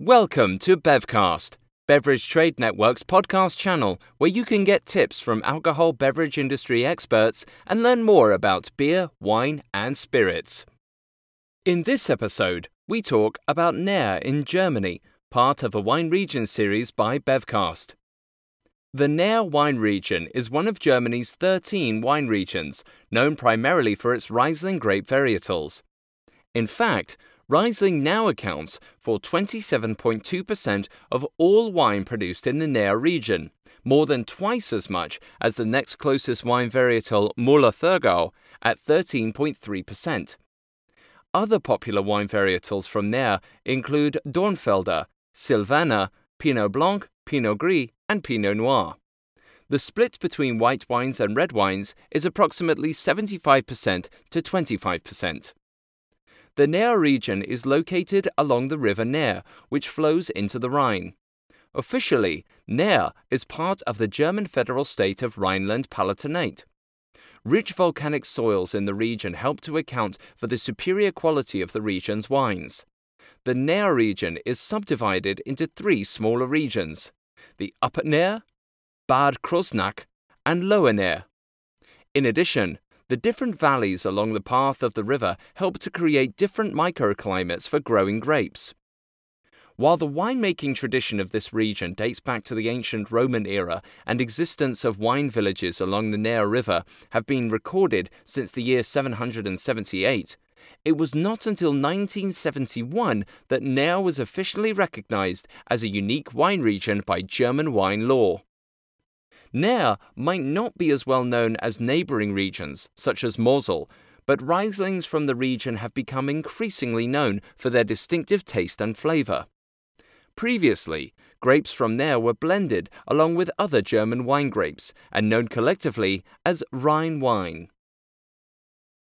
Welcome to Bevcast, Beverage Trade Network's podcast channel, where you can get tips from alcohol beverage industry experts and learn more about beer, wine, and spirits. In this episode, we talk about Nahe in Germany, part of a wine region series by Bevcast. The Nahe wine region is one of Germany's 13 wine regions, known primarily for its Riesling grape varietals. In fact, Riesling now accounts for 27.2% of all wine produced in the Nahe region, more than twice as much as the next closest wine varietal Müller-Thurgau at 13.3%. Other popular wine varietals from Nahe include Dornfelder, Sylvaner, Pinot Blanc, Pinot Gris, and Pinot Noir. The split between white wines and red wines is approximately 75% to 25%. The Nahe region is located along the river Nahe, which flows into the Rhine. Officially, Nahe is part of the German federal state of Rhineland-Palatinate. Rich volcanic soils in the region help to account for the superior quality of the region's wines. The Nahe region is subdivided into three smaller regions the Upper Nahe, Bad Kreuznach, and Lower Nahe. In addition, the different valleys along the path of the river help to create different microclimates for growing grapes. While the winemaking tradition of this region dates back to the ancient Roman era and existence of wine villages along the Nahe River have been recorded since the year 778, it was not until 1971 that Nahe was officially recognized as a unique wine region by German wine law. Nahe might not be as well known as neighboring regions, such as Mosel, but Rieslings from the region have become increasingly known for their distinctive taste and flavor. Previously, grapes from Nahe were blended along with other German wine grapes and known collectively as Rhine wine.